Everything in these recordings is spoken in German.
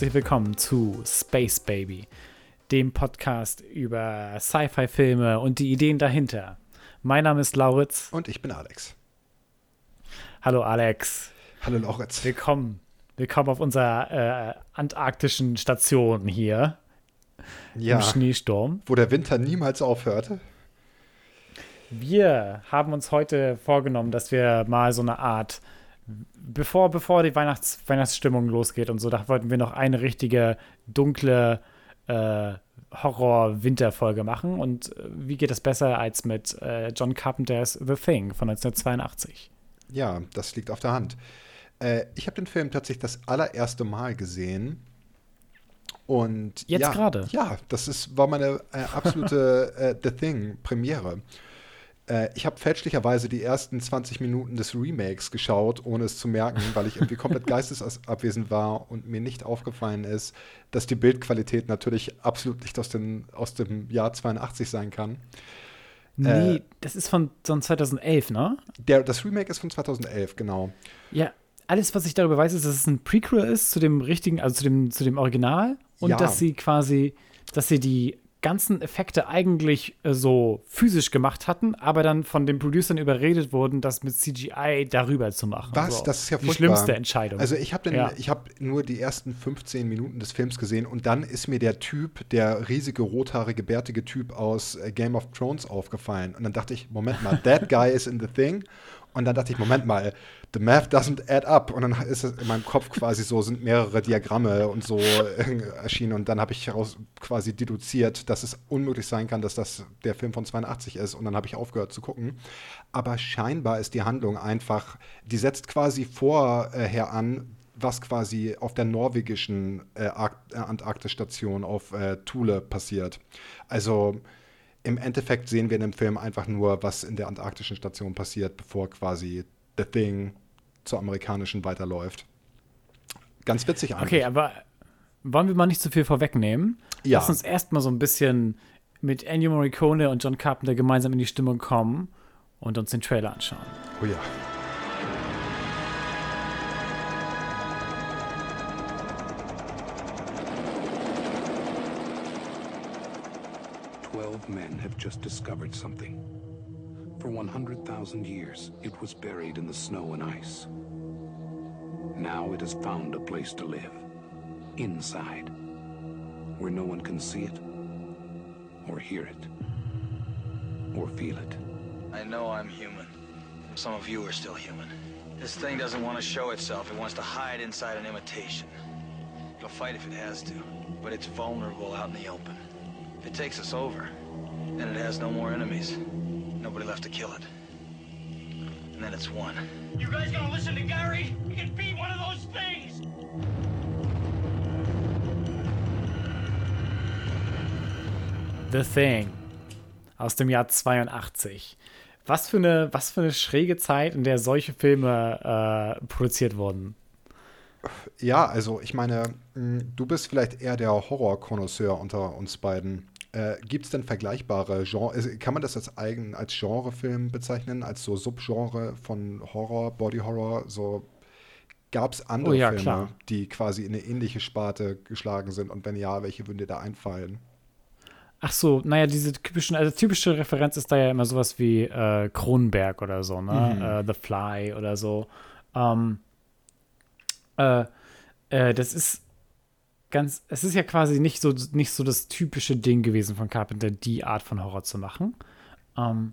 herzlich willkommen zu Space Baby, dem Podcast über Sci-Fi-Filme und die Ideen dahinter. Mein Name ist Lauritz. Und ich bin Alex. Hallo Alex. Hallo Lauritz. Willkommen. Willkommen auf unserer äh, antarktischen Station hier. Ja. Im Schneesturm. Wo der Winter niemals aufhörte. Wir haben uns heute vorgenommen, dass wir mal so eine Art bevor, bevor die Weihnachts Weihnachtsstimmung losgeht und so, da wollten wir noch eine richtige dunkle äh, Horror-Winterfolge machen. Und äh, wie geht es besser als mit äh, John Carpenters The Thing von 1982? Ja, das liegt auf der Hand. Äh, ich habe den Film tatsächlich das allererste Mal gesehen. Und jetzt ja, gerade? Ja, das ist, war meine äh, absolute äh, The Thing-Premiere. Äh, ich habe fälschlicherweise die ersten 20 Minuten des Remakes geschaut, ohne es zu merken, weil ich irgendwie komplett geistesabwesend war und mir nicht aufgefallen ist, dass die Bildqualität natürlich absolut nicht aus, den, aus dem Jahr 82 sein kann. Nee, äh, das ist von, von 2011, ne? Der, das Remake ist von 2011, genau. Ja, alles, was ich darüber weiß, ist, dass es ein Prequel ist zu dem richtigen, also zu dem, zu dem Original und ja. dass sie quasi, dass sie die ganzen Effekte eigentlich äh, so physisch gemacht hatten, aber dann von den Producern überredet wurden, das mit CGI darüber zu machen. Was? So. Das ist ja die schlimmste Entscheidung. Also ich habe ja. hab nur die ersten 15 Minuten des Films gesehen und dann ist mir der Typ, der riesige rothaarige bärtige Typ aus äh, Game of Thrones aufgefallen und dann dachte ich, Moment mal, that guy is in the thing und dann dachte ich, Moment mal, the math doesn't add up. Und dann ist es in meinem Kopf quasi so, sind mehrere Diagramme und so äh, erschienen. Und dann habe ich heraus quasi deduziert, dass es unmöglich sein kann, dass das der Film von 82 ist. Und dann habe ich aufgehört zu gucken. Aber scheinbar ist die Handlung einfach, die setzt quasi vorher an, was quasi auf der norwegischen äh, Antarktisstation auf äh, Thule passiert. Also im Endeffekt sehen wir in dem Film einfach nur, was in der antarktischen Station passiert, bevor quasi The Thing zur amerikanischen weiterläuft. Ganz witzig eigentlich. Okay, aber wollen wir mal nicht zu viel vorwegnehmen? Ja. Lass uns erstmal so ein bisschen mit Ennio Morricone und John Carpenter gemeinsam in die Stimmung kommen und uns den Trailer anschauen. Oh ja. Just discovered something. For 100,000 years, it was buried in the snow and ice. Now it has found a place to live. Inside. Where no one can see it, or hear it, or feel it. I know I'm human. Some of you are still human. This thing doesn't want to show itself. It wants to hide inside an imitation. It'll fight if it has to, but it's vulnerable out in the open. If it takes us over, then it has no more enemies. Nobody left to kill it. And then it's one. You guys gonna listen to Gary? He can beat one of those things! The Thing aus dem Jahr 82. Was für eine, was für eine schräge Zeit, in der solche Filme äh, produziert wurden. Ja, also ich meine, du bist vielleicht eher der Horror-Konnoisseur unter uns beiden. Äh, Gibt es denn vergleichbare Genre? Kann man das als eigen als Genrefilm bezeichnen, als so Subgenre von Horror, Body Horror? So gab es andere oh ja, Filme, klar. die quasi in eine ähnliche Sparte geschlagen sind? Und wenn ja, welche würden dir da einfallen? Ach so, naja, diese typischen, also typische Referenz ist da ja immer sowas wie äh, Kronenberg oder so, ne? Mhm. Äh, The Fly oder so. Ähm, äh, äh das ist ganz, es ist ja quasi nicht so, nicht so das typische Ding gewesen von Carpenter, die Art von Horror zu machen. Ähm,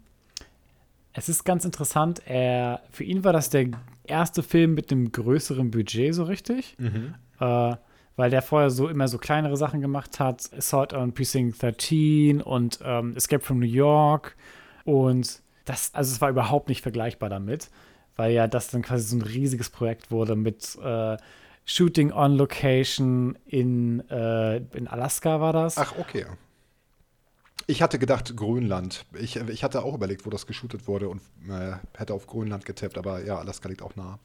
es ist ganz interessant, er, für ihn war das der erste Film mit einem größeren Budget, so richtig. Mhm. Äh, weil der vorher so immer so kleinere Sachen gemacht hat. Assault on Precinct 13 und ähm, Escape from New York. Und das, also es war überhaupt nicht vergleichbar damit, weil ja das dann quasi so ein riesiges Projekt wurde mit äh, Shooting on Location in, äh, in Alaska war das. Ach, okay. Ich hatte gedacht Grönland. Ich, ich hatte auch überlegt, wo das geshootet wurde und äh, hätte auf Grönland getippt, aber ja, Alaska liegt auch nah.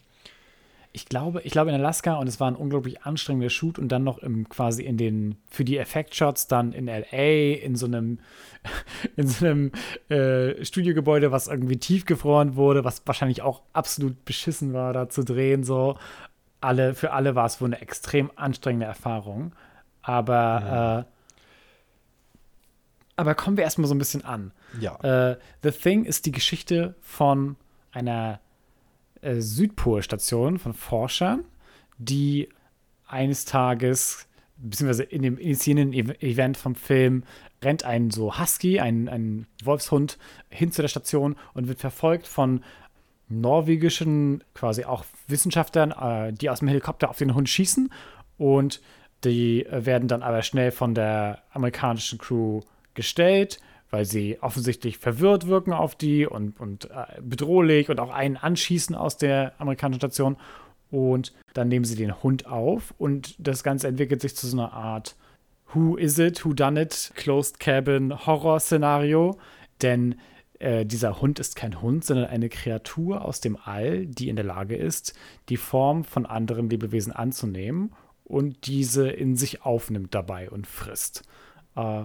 Ich glaube, ich glaube in Alaska und es war ein unglaublich anstrengender Shoot und dann noch im quasi in den für die Effektshots dann in LA in so einem in so einem äh, Studiogebäude, was irgendwie tiefgefroren wurde, was wahrscheinlich auch absolut beschissen war, da zu drehen so alle, für alle war es wohl eine extrem anstrengende Erfahrung. Aber, äh, aber kommen wir erstmal so ein bisschen an. Ja. Äh, The Thing ist die Geschichte von einer äh, Südpolstation von Forschern, die eines Tages, beziehungsweise in dem initiierenden Ev- Event vom Film, rennt ein so Husky, ein, ein Wolfshund, hin zu der Station und wird verfolgt von norwegischen, quasi auch Wissenschaftlern, äh, die aus dem Helikopter auf den Hund schießen und die äh, werden dann aber schnell von der amerikanischen Crew gestellt, weil sie offensichtlich verwirrt wirken auf die und, und äh, bedrohlich und auch einen anschießen aus der amerikanischen Station. Und dann nehmen sie den Hund auf und das Ganze entwickelt sich zu so einer Art Who is it, Who done it, Closed Cabin Horror Szenario. Denn äh, dieser Hund ist kein Hund, sondern eine Kreatur aus dem All, die in der Lage ist, die Form von anderen Lebewesen anzunehmen und diese in sich aufnimmt dabei und frisst. Äh,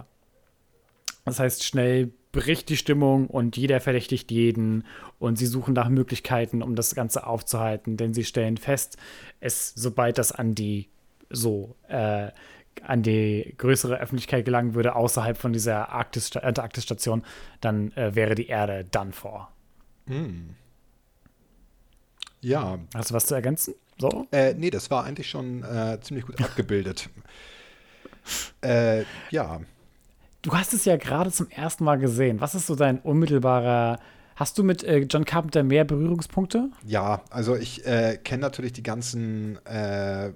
das heißt, schnell bricht die Stimmung und jeder verdächtigt jeden und sie suchen nach Möglichkeiten, um das Ganze aufzuhalten, denn sie stellen fest, es, sobald das an die so äh, an die größere Öffentlichkeit gelangen würde, außerhalb von dieser Arktis Antarktisstation, dann äh, wäre die Erde done for. Ja, Hast du was zu ergänzen? So? Äh, nee, das war eigentlich schon äh, ziemlich gut abgebildet. äh, ja, Du hast es ja gerade zum ersten Mal gesehen. Was ist so dein unmittelbarer. Hast du mit äh, John Carpenter mehr Berührungspunkte? ja, also ich äh, kenne natürlich die ganzen äh,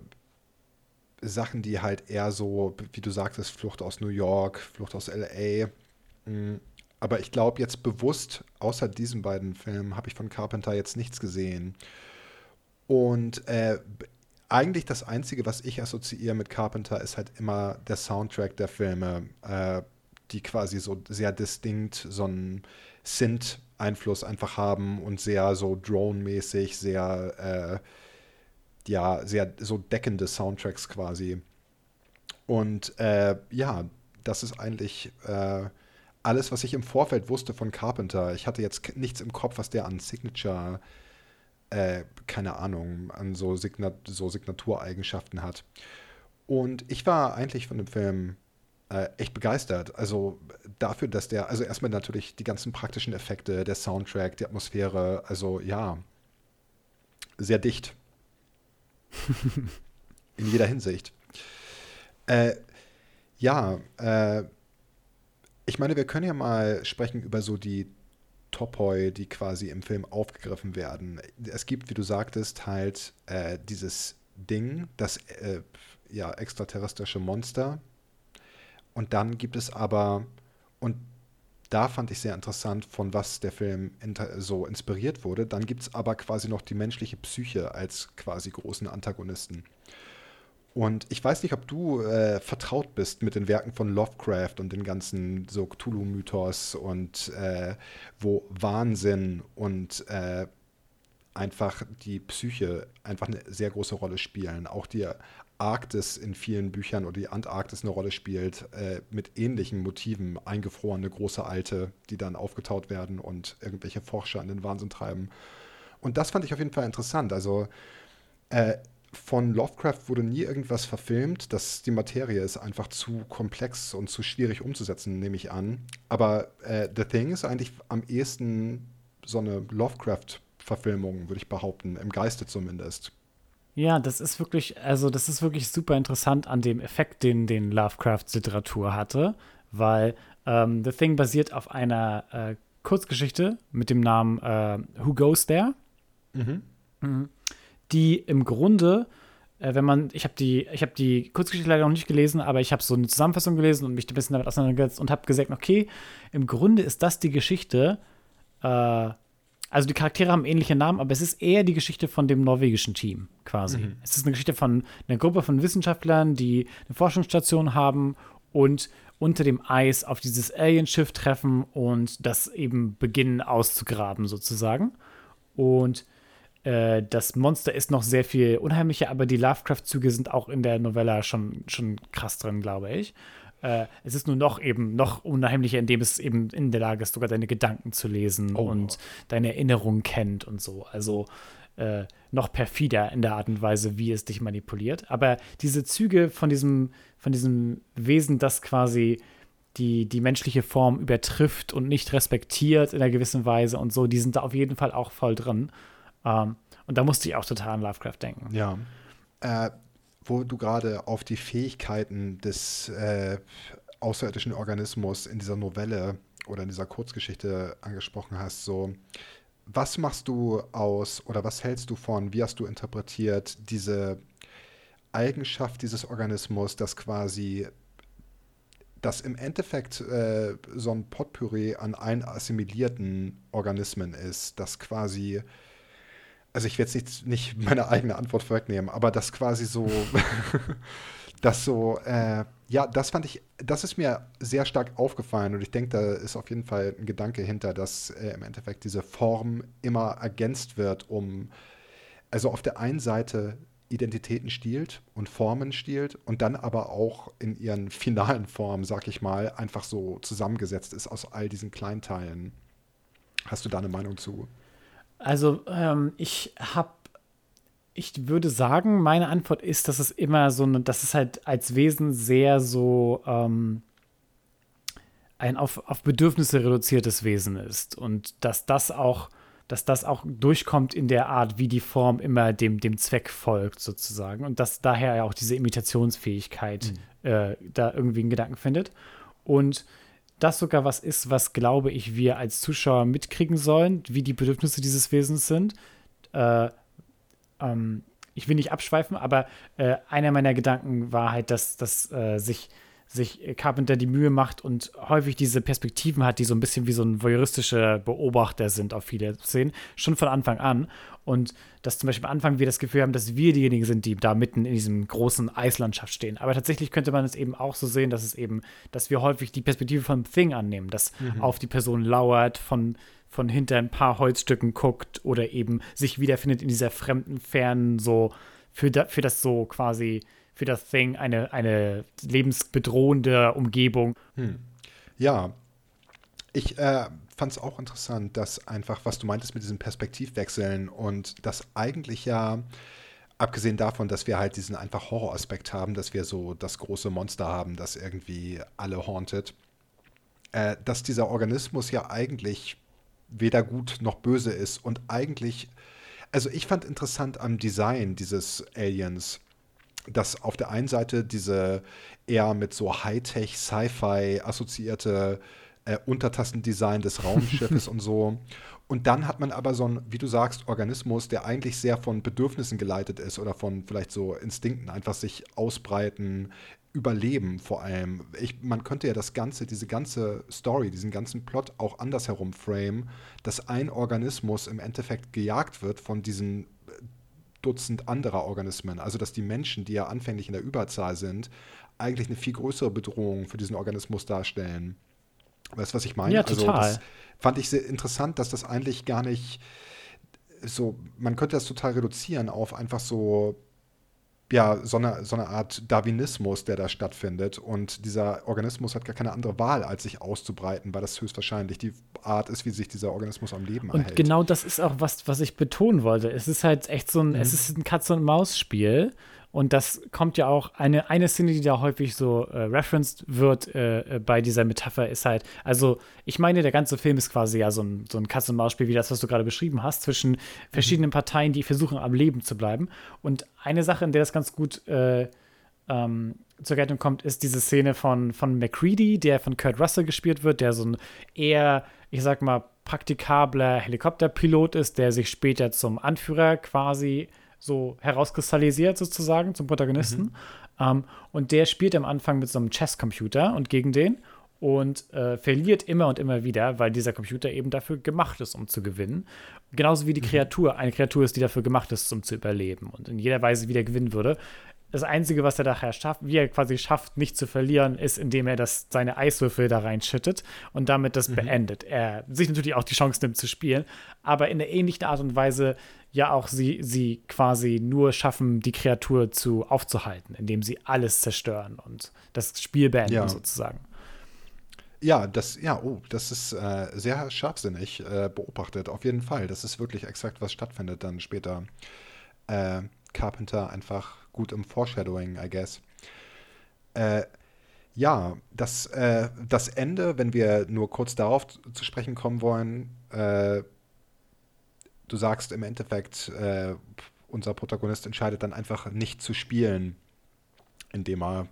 Sachen, die halt eher so, wie du sagtest, Flucht aus New York, Flucht aus LA. Mm, Aber ich glaube jetzt bewusst, außer diesen beiden Filmen, habe ich von Carpenter jetzt nichts gesehen. Und äh, eigentlich das Einzige, was ich assoziiere mit Carpenter, ist halt immer der Soundtrack der Filme, äh, die quasi so sehr distinkt so einen Synth-Einfluss einfach haben und sehr so Drone-mäßig, sehr, äh, ja, sehr so deckende Soundtracks quasi. Und äh, ja, das ist eigentlich äh, alles, was ich im Vorfeld wusste von Carpenter. Ich hatte jetzt nichts im Kopf, was der an Signature äh, keine Ahnung, an so, Signat so Signatureigenschaften hat. Und ich war eigentlich von dem Film äh, echt begeistert. Also dafür, dass der, also erstmal natürlich die ganzen praktischen Effekte, der Soundtrack, die Atmosphäre, also ja, sehr dicht. In jeder Hinsicht. Äh, ja, äh, ich meine, wir können ja mal sprechen über so die Topoi, die quasi im Film aufgegriffen werden. Es gibt, wie du sagtest, halt äh, dieses Ding, das äh, ja extraterrestrische Monster. Und dann gibt es aber, und da fand ich sehr interessant, von was der Film so inspiriert wurde. Dann gibt es aber quasi noch die menschliche Psyche als quasi großen Antagonisten. Und ich weiß nicht, ob du äh, vertraut bist mit den Werken von Lovecraft und den ganzen so Cthulhu-Mythos und äh, wo Wahnsinn und äh, einfach die Psyche einfach eine sehr große Rolle spielen. Auch die Arktis in vielen Büchern oder die Antarktis eine Rolle spielt, äh, mit ähnlichen Motiven, eingefrorene große Alte, die dann aufgetaut werden und irgendwelche Forscher in den Wahnsinn treiben. Und das fand ich auf jeden Fall interessant. Also äh, von Lovecraft wurde nie irgendwas verfilmt. Das, die Materie ist einfach zu komplex und zu schwierig umzusetzen, nehme ich an. Aber äh, The Thing ist eigentlich am ehesten so eine Lovecraft-Verfilmung, würde ich behaupten, im Geiste zumindest. Ja, das ist wirklich, also das ist wirklich super interessant an dem Effekt, den, den Lovecraft-Literatur hatte, weil ähm, The Thing basiert auf einer äh, Kurzgeschichte mit dem Namen äh, Who Goes There, Mhm. die im Grunde, äh, wenn man, ich habe die, ich habe die Kurzgeschichte leider noch nicht gelesen, aber ich habe so eine Zusammenfassung gelesen und mich ein bisschen damit auseinandergesetzt und habe gesagt, okay, im Grunde ist das die Geschichte, äh, also die Charaktere haben ähnliche Namen, aber es ist eher die Geschichte von dem norwegischen Team quasi. Es ist eine Geschichte von einer Gruppe von Wissenschaftlern, die eine Forschungsstation haben und unter dem Eis auf dieses Alienschiff treffen und das eben beginnen auszugraben sozusagen. Und äh, das Monster ist noch sehr viel unheimlicher, aber die Lovecraft-Züge sind auch in der Novella schon, schon krass drin, glaube ich. Äh, es ist nur noch eben noch unheimlicher, indem es eben in der Lage ist, sogar deine Gedanken zu lesen Oh. und deine Erinnerungen kennt und so. Also äh, noch perfider in der Art und Weise, wie es dich manipuliert. Aber diese Züge von diesem, von diesem Wesen, das quasi die, die menschliche Form übertrifft und nicht respektiert in einer gewissen Weise und so, die sind da auf jeden Fall auch voll drin. Ähm, und da musste ich auch total an Lovecraft denken. Ja. Äh, wo du gerade auf die Fähigkeiten des äh, außerirdischen Organismus in dieser Novelle oder in dieser Kurzgeschichte angesprochen hast, so was machst du aus oder was hältst du von, wie hast du interpretiert diese Eigenschaft dieses Organismus, dass quasi das im Endeffekt äh, so ein Potpourri an ein assimilierten Organismen ist, das quasi also ich werde jetzt nicht, meine eigene Antwort vorwegnehmen, aber das quasi so, das so, äh, ja, das fand ich, das ist mir sehr stark aufgefallen und ich denke, da ist auf jeden Fall ein Gedanke hinter, dass äh, im Endeffekt diese Form immer ergänzt wird, um, also auf der einen Seite Identitäten stiehlt und Formen stiehlt und dann aber auch in ihren finalen Formen, sag ich mal, einfach so zusammengesetzt ist aus all diesen Kleinteilen. Hast du da eine Meinung zu? Also ähm, ich habe, ich würde sagen, meine Antwort ist, dass es immer so, eine, dass es halt als Wesen sehr so ähm, ein auf, auf Bedürfnisse reduziertes Wesen ist und dass das auch dass das auch durchkommt in der Art, wie die Form immer dem, dem Zweck folgt, sozusagen. Und dass daher ja auch diese Imitationsfähigkeit mhm. äh, da irgendwie einen Gedanken findet. Und das sogar was ist, was, glaube ich, wir als Zuschauer mitkriegen sollen, wie die Bedürfnisse dieses Wesens sind. Äh, ähm, ich will nicht abschweifen, aber äh, einer meiner Gedanken war halt, dass, dass äh, sich sich Carpenter die Mühe macht und häufig diese Perspektiven hat, die so ein bisschen wie so ein voyeuristischer Beobachter sind auf viele Szenen, schon von Anfang an. Und dass zum Beispiel am Anfang wir das Gefühl haben, dass wir diejenigen sind, die da mitten in diesem großen Eislandschaft stehen. Aber tatsächlich könnte man es eben auch so sehen, dass es eben, dass wir häufig die Perspektive von Thing annehmen, das mhm. auf die Person lauert, von, von hinter ein paar Holzstücken guckt oder eben sich wiederfindet in dieser fremden, fernen, so für, da, für das so quasi für das Thing eine, eine lebensbedrohende Umgebung. Hm. Ja, ich äh, fand es auch interessant, dass einfach, was du meintest mit diesen Perspektivwechseln und das eigentlich ja, abgesehen davon, dass wir halt diesen einfach Horroraspekt haben, dass wir so das große Monster haben, das irgendwie alle hauntet, äh, dass dieser Organismus ja eigentlich weder gut noch böse ist und eigentlich, also ich fand interessant am Design dieses Aliens, dass auf der einen Seite diese eher mit so Hightech, Sci-Fi assoziierte äh, Untertassendesign des Raumschiffes und so. Und dann hat man aber so einen, wie du sagst, Organismus, der eigentlich sehr von Bedürfnissen geleitet ist oder von vielleicht so Instinkten, einfach sich ausbreiten, überleben vor allem. Ich, man könnte ja das Ganze, diese ganze Story, diesen ganzen Plot auch andersherum frame, dass ein Organismus im Endeffekt gejagt wird von diesen Dutzend anderer Organismen. Also dass die Menschen, die ja anfänglich in der Überzahl sind, eigentlich eine viel größere Bedrohung für diesen Organismus darstellen. Weißt du, was ich meine? Ja, total. Also das fand ich sehr interessant, dass das eigentlich gar nicht so, man könnte das total reduzieren auf einfach so ja, so eine, so eine Art Darwinismus, der da stattfindet. Und dieser Organismus hat gar keine andere Wahl, als sich auszubreiten, weil das höchstwahrscheinlich die Art ist, wie sich dieser Organismus am Leben und erhält. Und genau das ist auch was, was ich betonen wollte. Es ist halt echt so ein, mhm. es ist ein Katz-und-Maus-Spiel. Und das kommt ja auch, eine, eine Szene, die da häufig so äh, referenced wird äh, äh, bei dieser Metapher, ist halt, also ich meine, der ganze Film ist quasi ja so ein, so ein Katz-und-Maus-Spiel, wie das, was du gerade beschrieben hast, zwischen verschiedenen mhm. Parteien, die versuchen, am Leben zu bleiben. Und eine Sache, in der das ganz gut äh, ähm, zur Geltung kommt, ist diese Szene von, von McCready, der von Kurt Russell gespielt wird, der so ein eher, ich sag mal, praktikabler Helikopterpilot ist, der sich später zum Anführer quasi so herauskristallisiert sozusagen zum Protagonisten. Mhm. Ähm, und der spielt am Anfang mit so einem Chess-Computer und gegen den und äh, verliert immer und immer wieder, weil dieser Computer eben dafür gemacht ist, um zu gewinnen. Genauso wie die mhm. Kreatur eine Kreatur ist, die dafür gemacht ist, um zu überleben und in jeder Weise wieder gewinnen würde. Das Einzige, was er daher schafft, wie er quasi schafft, nicht zu verlieren, ist, indem er das, seine Eiswürfel da reinschüttet und damit das mhm. beendet. Er sich natürlich auch die Chance nimmt zu spielen, aber in einer ähnlichen Art und Weise ja auch sie, sie quasi nur schaffen, die Kreatur zu aufzuhalten, indem sie alles zerstören und das Spiel beenden ja. sozusagen. Ja, das, ja, oh, das ist äh, sehr scharfsinnig äh, beobachtet, auf jeden Fall. Das ist wirklich exakt, was stattfindet dann später. Äh, Carpenter einfach gut im Foreshadowing, I guess. Äh, ja, das, äh, das Ende, wenn wir nur kurz darauf zu sprechen kommen wollen, äh, du sagst im Endeffekt, unser Protagonist entscheidet dann einfach nicht zu spielen, indem er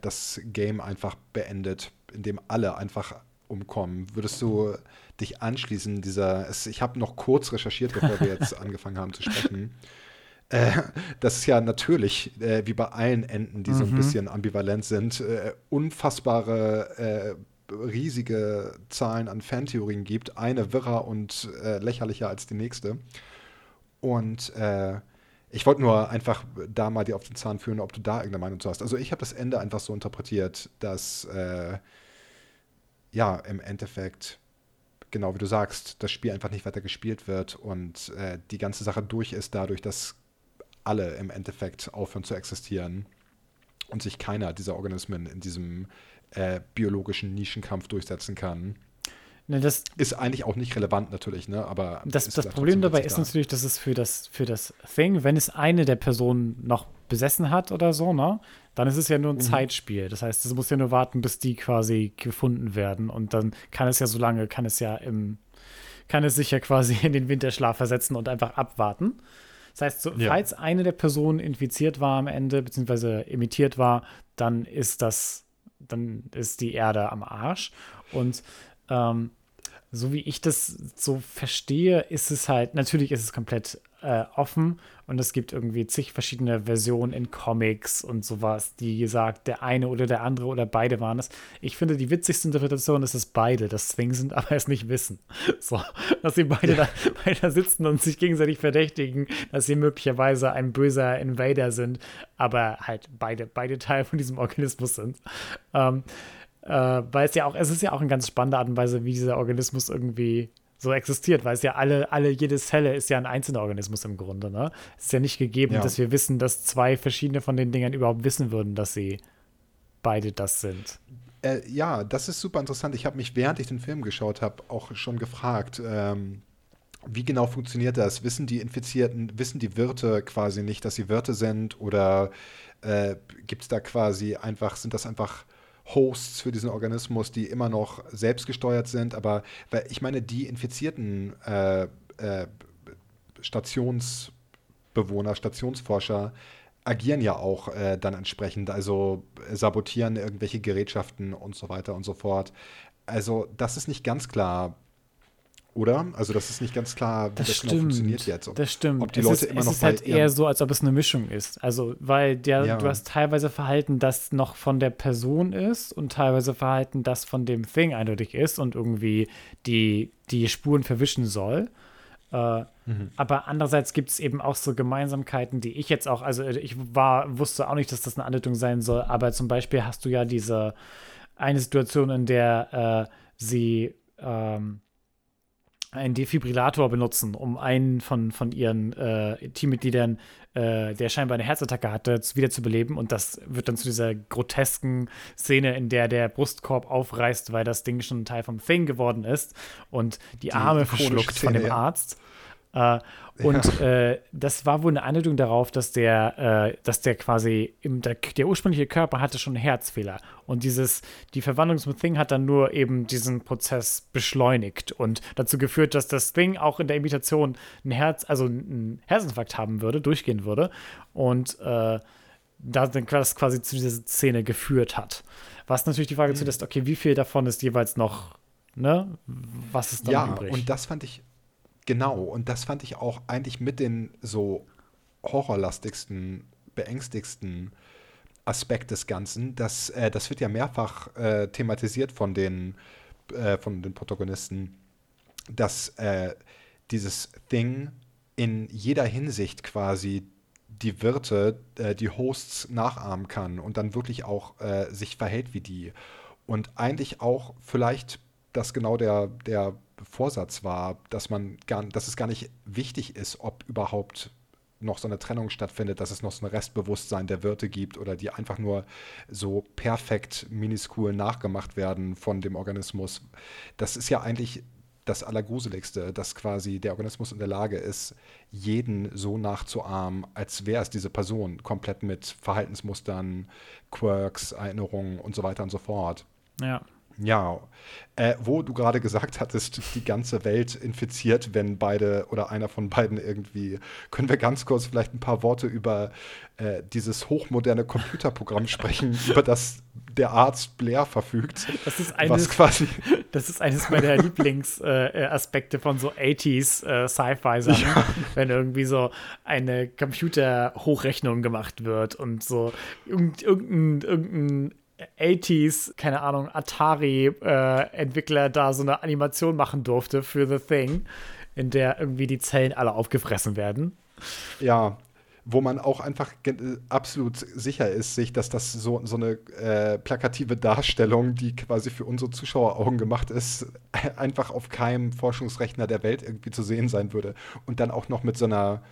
das Game einfach beendet in dem alle einfach umkommen. Würdest du dich anschließen, dieser, es, ich habe noch kurz recherchiert, bevor wir jetzt angefangen haben zu sprechen. Äh, das ist ja natürlich, äh, wie bei allen Enden, die so ein mhm. bisschen ambivalent sind, äh, unfassbare, äh, riesige Zahlen an Fantheorien gibt. Eine wirrer und äh, lächerlicher als die nächste. Und ich wollte nur einfach da mal dir auf den Zahn führen, ob du da irgendeine Meinung zu hast. Also ich habe das Ende einfach so interpretiert, dass ja, im Endeffekt, genau wie du sagst, das Spiel einfach nicht weiter gespielt wird und äh, die ganze Sache durch ist dadurch, dass alle im Endeffekt aufhören zu existieren und sich keiner dieser Organismen in diesem äh, biologischen Nischenkampf durchsetzen kann. Ne, das ist eigentlich auch nicht relevant natürlich, ne? Aber das, das Problem dabei ist da. natürlich, dass es für das, für das Thing, wenn es eine der Personen noch besessen hat oder so, ne? Dann ist es ja nur ein mhm. Zeitspiel. Das heißt, es muss ja nur warten, bis die quasi gefunden werden. Und dann kann es ja so lange, kann es ja im, kann es sich ja quasi in den Winterschlaf versetzen und einfach abwarten. Das heißt, so, ja. falls eine der Personen infiziert war am Ende, beziehungsweise imitiert war, dann ist das, dann ist die Erde am Arsch. Und ähm, so wie ich das so verstehe, ist es halt, natürlich ist es komplett äh, offen und es gibt irgendwie zig verschiedene Versionen in Comics und sowas, die sagt, der eine oder der andere oder beide waren es. Ich finde, die witzigste Interpretation ist, dass beide das Zwing sind, aber es nicht wissen. So, dass sie beide, da, beide da sitzen und sich gegenseitig verdächtigen, dass sie möglicherweise ein böser Invader sind, aber halt beide, beide Teil von diesem Organismus sind. Ähm, äh, weil es ja auch, es ist ja auch eine ganz spannende Art und Weise, wie dieser Organismus irgendwie so existiert, weil es ja alle, alle, jede Zelle ist ja ein einzelner Organismus im Grunde, ne? Es ist ja nicht gegeben, ja. dass wir wissen, dass zwei verschiedene von den Dingern überhaupt wissen würden, dass sie beide das sind. Äh, ja, das ist super interessant. Ich habe mich, während ich den Film geschaut habe, auch schon gefragt, ähm, wie genau funktioniert das? Wissen die Infizierten, wissen die Wirte quasi nicht, dass sie Wirte sind? Oder äh, gibt es da quasi einfach, sind das einfach Hosts für diesen Organismus, die immer noch selbstgesteuert sind. Aber weil ich meine, die infizierten äh, äh, Stationsbewohner, Stationsforscher agieren ja auch äh, dann entsprechend, also sabotieren irgendwelche Gerätschaften und so weiter und so fort. Also das ist nicht ganz klar, oder? Also das ist nicht ganz klar, wie das, das genau funktioniert jetzt. Ob, das stimmt. Ob die es Leute ist, immer es noch ist halt eher so, als ob es eine Mischung ist. Also, weil der, ja. du hast teilweise Verhalten, das noch von der Person ist und teilweise Verhalten, das von dem Thing eindeutig ist und irgendwie die, die Spuren verwischen soll. Äh, mhm. Aber andererseits gibt es eben auch so Gemeinsamkeiten, die ich jetzt auch, also ich war, wusste auch nicht, dass das eine Andeutung sein soll, aber zum Beispiel hast du ja diese eine Situation, in der äh, sie ähm, einen Defibrillator benutzen, um einen von, von ihren äh, Teammitgliedern, äh, der scheinbar eine Herzattacke hatte, wiederzubeleben. Und das wird dann zu dieser grotesken Szene, in der der Brustkorb aufreißt, weil das Ding schon ein Teil vom Thing geworden ist und die, die Arme verschluckt Szene, von dem ja. Arzt. Äh, und ja. äh, das war wohl eine Anleitung darauf, dass der, äh, dass der quasi, im, der, der, ursprüngliche Körper hatte schon einen Herzfehler. Und dieses, die Verwandlung zum Thing hat dann nur eben diesen Prozess beschleunigt und dazu geführt, dass das Thing auch in der Imitation ein Herz, also einen Herzinfarkt haben würde, durchgehen würde. Und äh, das quasi zu dieser Szene geführt hat. Was natürlich die Frage mhm. zulässt, okay, wie viel davon ist jeweils noch, ne? Was ist da ja, übrig? Ja, und das fand ich Genau, und das fand ich auch eigentlich mit den so horrorlastigsten, beängstigsten Aspekt des Ganzen. Das, äh, das wird ja mehrfach äh, thematisiert von den, äh, von den Protagonisten, dass äh, dieses Thing in jeder Hinsicht quasi die Wirte, äh, die Hosts nachahmen kann und dann wirklich auch äh, sich verhält wie die. Und eigentlich auch vielleicht das genau der, der Vorsatz war, dass man gar, dass es gar nicht wichtig ist, ob überhaupt noch so eine Trennung stattfindet, dass es noch so ein Restbewusstsein der Wirte gibt oder die einfach nur so perfekt miniscool nachgemacht werden von dem Organismus. Das ist ja eigentlich das Allergruseligste, dass quasi der Organismus in der Lage ist, jeden so nachzuahmen, als wäre es diese Person, komplett mit Verhaltensmustern, Quirks, Erinnerungen und so weiter und so fort. Ja. Ja, äh, wo du gerade gesagt hattest, die ganze Welt infiziert, wenn beide oder einer von beiden irgendwie, können wir ganz kurz vielleicht ein paar Worte über äh, dieses hochmoderne Computerprogramm sprechen, über das der Arzt Blair verfügt. Das ist eines, quasi das ist eines meiner Lieblingsaspekte äh, von so 80s äh, Sci-Fi-Sachen, ja. wenn irgendwie so eine Computer-Hochrechnung gemacht wird und so irgendein, irgendein 80s, keine Ahnung, Atari-Entwickler äh, da so eine Animation machen durfte für The Thing, in der irgendwie die Zellen alle aufgefressen werden. Ja, wo man auch einfach absolut sicher ist, sich, dass das so, so eine äh, plakative Darstellung, die quasi für unsere Zuschaueraugen gemacht ist, einfach auf keinem Forschungsrechner der Welt irgendwie zu sehen sein würde. Und dann auch noch mit so einer